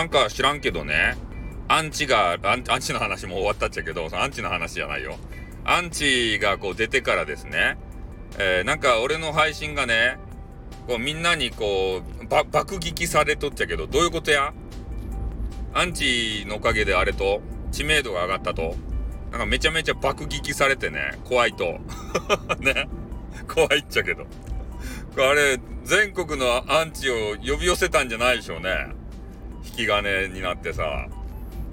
なんか知らんけどね、アンチが、アンチの話も終わったっちゃけど、アンチの話じゃないよ。アンチがこう出てからですね、えー、なんか俺の配信がね、こうみんなにこう、爆撃されとっちゃけど、どういうことや？アンチのおかげであれと、知名度が上がったと、なんかめちゃめちゃ爆撃されてね、怖いと。ね。怖いっちゃけど。あれ、全国のアンチを呼び寄せたんじゃないでしょうね。引き金になってさ。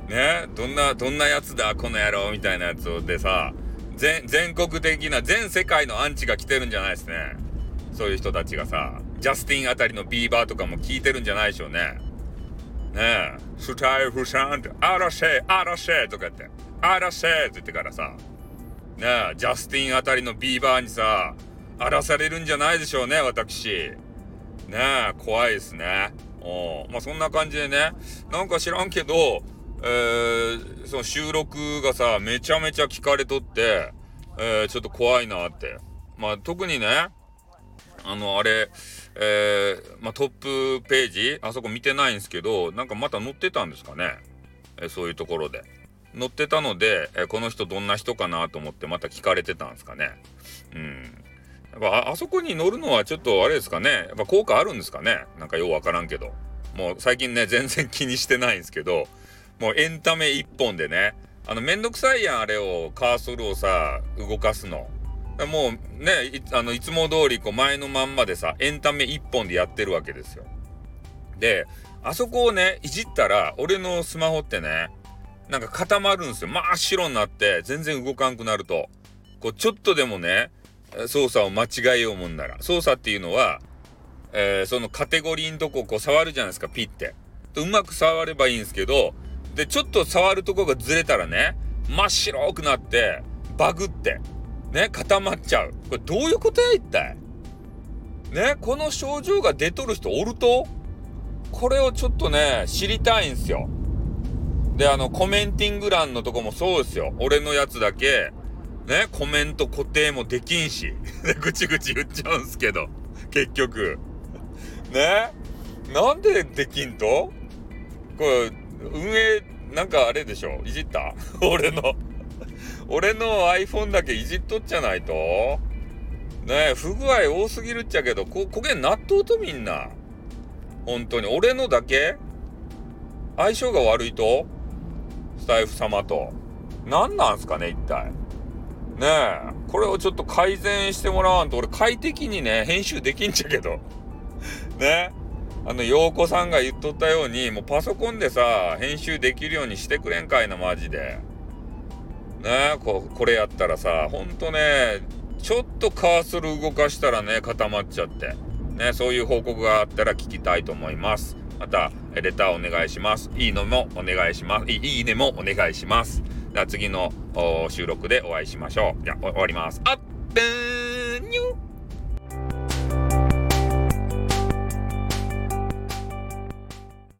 ね。どんな、どんなやつだ、この野郎、みたいなやつでさ、全、国的な、全世界のアンチが来てるんじゃないですね。そういう人たちがさ、ジャスティンあたりのビーバーとかも聞いてるんじゃないでしょうね。ねえ、スタイフさんって、あらせ、あらせとか言って、あらせって言ってからさ、ねえ、ジャスティンあたりのビーバーにさ、荒らされるんじゃないでしょうね、私。ねえ、怖いですね。おまあそんな感じでね、なんか知らんけど、えー、その収録がさ、めちゃめちゃ聞かれとって、えー、ちょっと怖いなって。まあ特にね、あの、あれ、えー、まあ、トップページ、あそこ見てないんですけど、なんかまた載ってたんですかね。え、そういうところで。載ってたので、えー、この人どんな人かなと思ってまた聞かれてたんですかね。うん。やっぱあそこに乗るのはちょっとあれですかね。やっぱ効果あるんですかね。なんかようわからんけど。もう最近ね、全然気にしてないんですけど、もうエンタメ一本でね、あのめんどくさいやん、あれを、カーソルをさ、動かすの。もうね、いあのいつも通りこう前のまんまでさ、エンタメ一本でやってるわけですよ。で、あそこをね、いじったら、俺のスマホってね、なんか固まるんですよ。真っ白になって、全然動かんくなると。こう、ちょっとでもね、操作を間違えようもんなら。操作っていうのは、えー、そのカテゴリーのとここう触るじゃないですか、ピッて。うまく触ればいいんですけど、で、ちょっと触るとこがずれたらね、真っ白くなって、バグって、ね、固まっちゃう。これどういうことや、一体。ね、この症状が出とる人おると？これをちょっとね、知りたいんですよ。で、あの、コメンティング欄のとこもそうですよ。俺のやつだけ、ね、コメント固定もできんし、ぐちぐち言っちゃうんすけど、結局。ね？なんでできんと？これ、運営、なんかあれでしょ？いじった？俺の俺の iPhone だけいじっとっちゃないとね、不具合多すぎるっちゃけど、こ、焦げ納豆とみんな。本当に。俺のだけ？相性が悪いと？スタイフ様と。何なんすかね、一体？ねえ、これをちょっと改善してもらわんと、俺快適にね、編集できんちゃけど。ねあの、陽子さんが言っとったように、もうパソコンでさ、編集できるようにしてくれんかいな、マジで。ねここれやったらさ、ほんとね、ちょっとカーソル動かしたらね、固まっちゃって。ね、そういう報告があったら聞きたいと思います。また、レターお願いします。いいのもお願いします。いいねもお願いします。では次の収録でお会いしましょう。じゃあ、終わります。あっ、ー